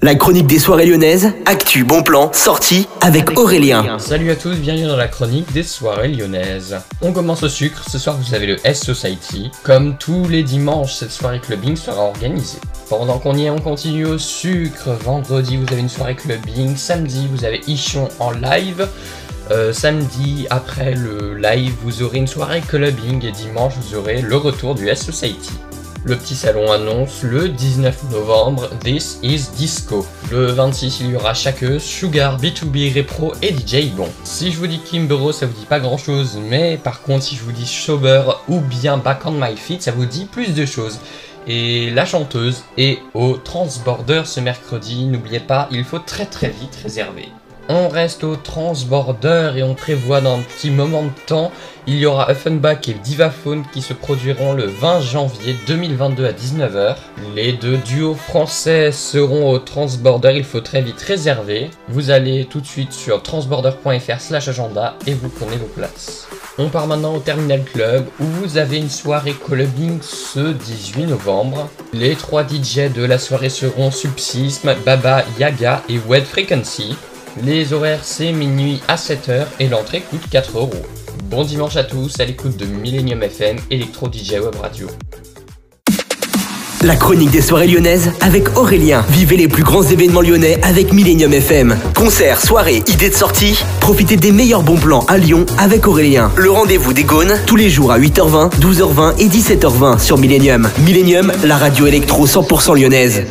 La chronique des soirées lyonnaises, actu, bon plan, sortie avec Aurélien. Salut à tous, bienvenue dans la chronique des soirées lyonnaises. On commence au sucre, ce soir vous avez le S Society. Comme tous les dimanches, cette soirée clubbing sera organisée. Pendant qu'on y est, on continue au sucre. Vendredi, vous avez une soirée clubbing. Samedi, vous avez Ichon en live. Euh, samedi, après le live, vous aurez une soirée clubbing. Et dimanche, vous aurez le retour du S Society. Le petit salon annonce le 19 novembre This is Disco. Le 26, il y aura Chakeuse, Sugar, B2B, Repro et DJ Bon. Si je vous dis Kimbero, ça vous dit pas grand chose, mais par contre, si je vous dis Sober ou bien Back on My Feet, ça vous dit plus de choses. Et la chanteuse est au Transborder ce mercredi. N'oubliez pas, il faut très très vite réserver. On reste au Transborder et on prévoit dans un petit moment de temps, il y aura Offenbach et Divaphone qui se produiront le 20 janvier 2022 à 19h. Les deux duos français seront au Transborder, il faut très vite réserver. Vous allez tout de suite sur transborder.fr slash agenda et vous prenez vos places. On part maintenant au Terminal Club où vous avez une soirée clubbing ce 18 novembre. Les trois DJ de la soirée seront Subsism, Baba Yaga et Wed Frequency. Les horaires c'est minuit à 7h et l'entrée coûte 4 euros. Bon dimanche à tous à l'écoute de Millennium FM Electro DJ Web Radio. La chronique des soirées lyonnaises avec Aurélien. Vivez les plus grands événements lyonnais avec Millennium FM. Concerts, soirées, idées de sortie. Profitez des meilleurs bons plans à Lyon avec Aurélien. Le rendez-vous des Gaunes tous les jours à 8h20, 12h20 et 17h20 sur Millennium. Millennium, la radio électro 100% lyonnaise.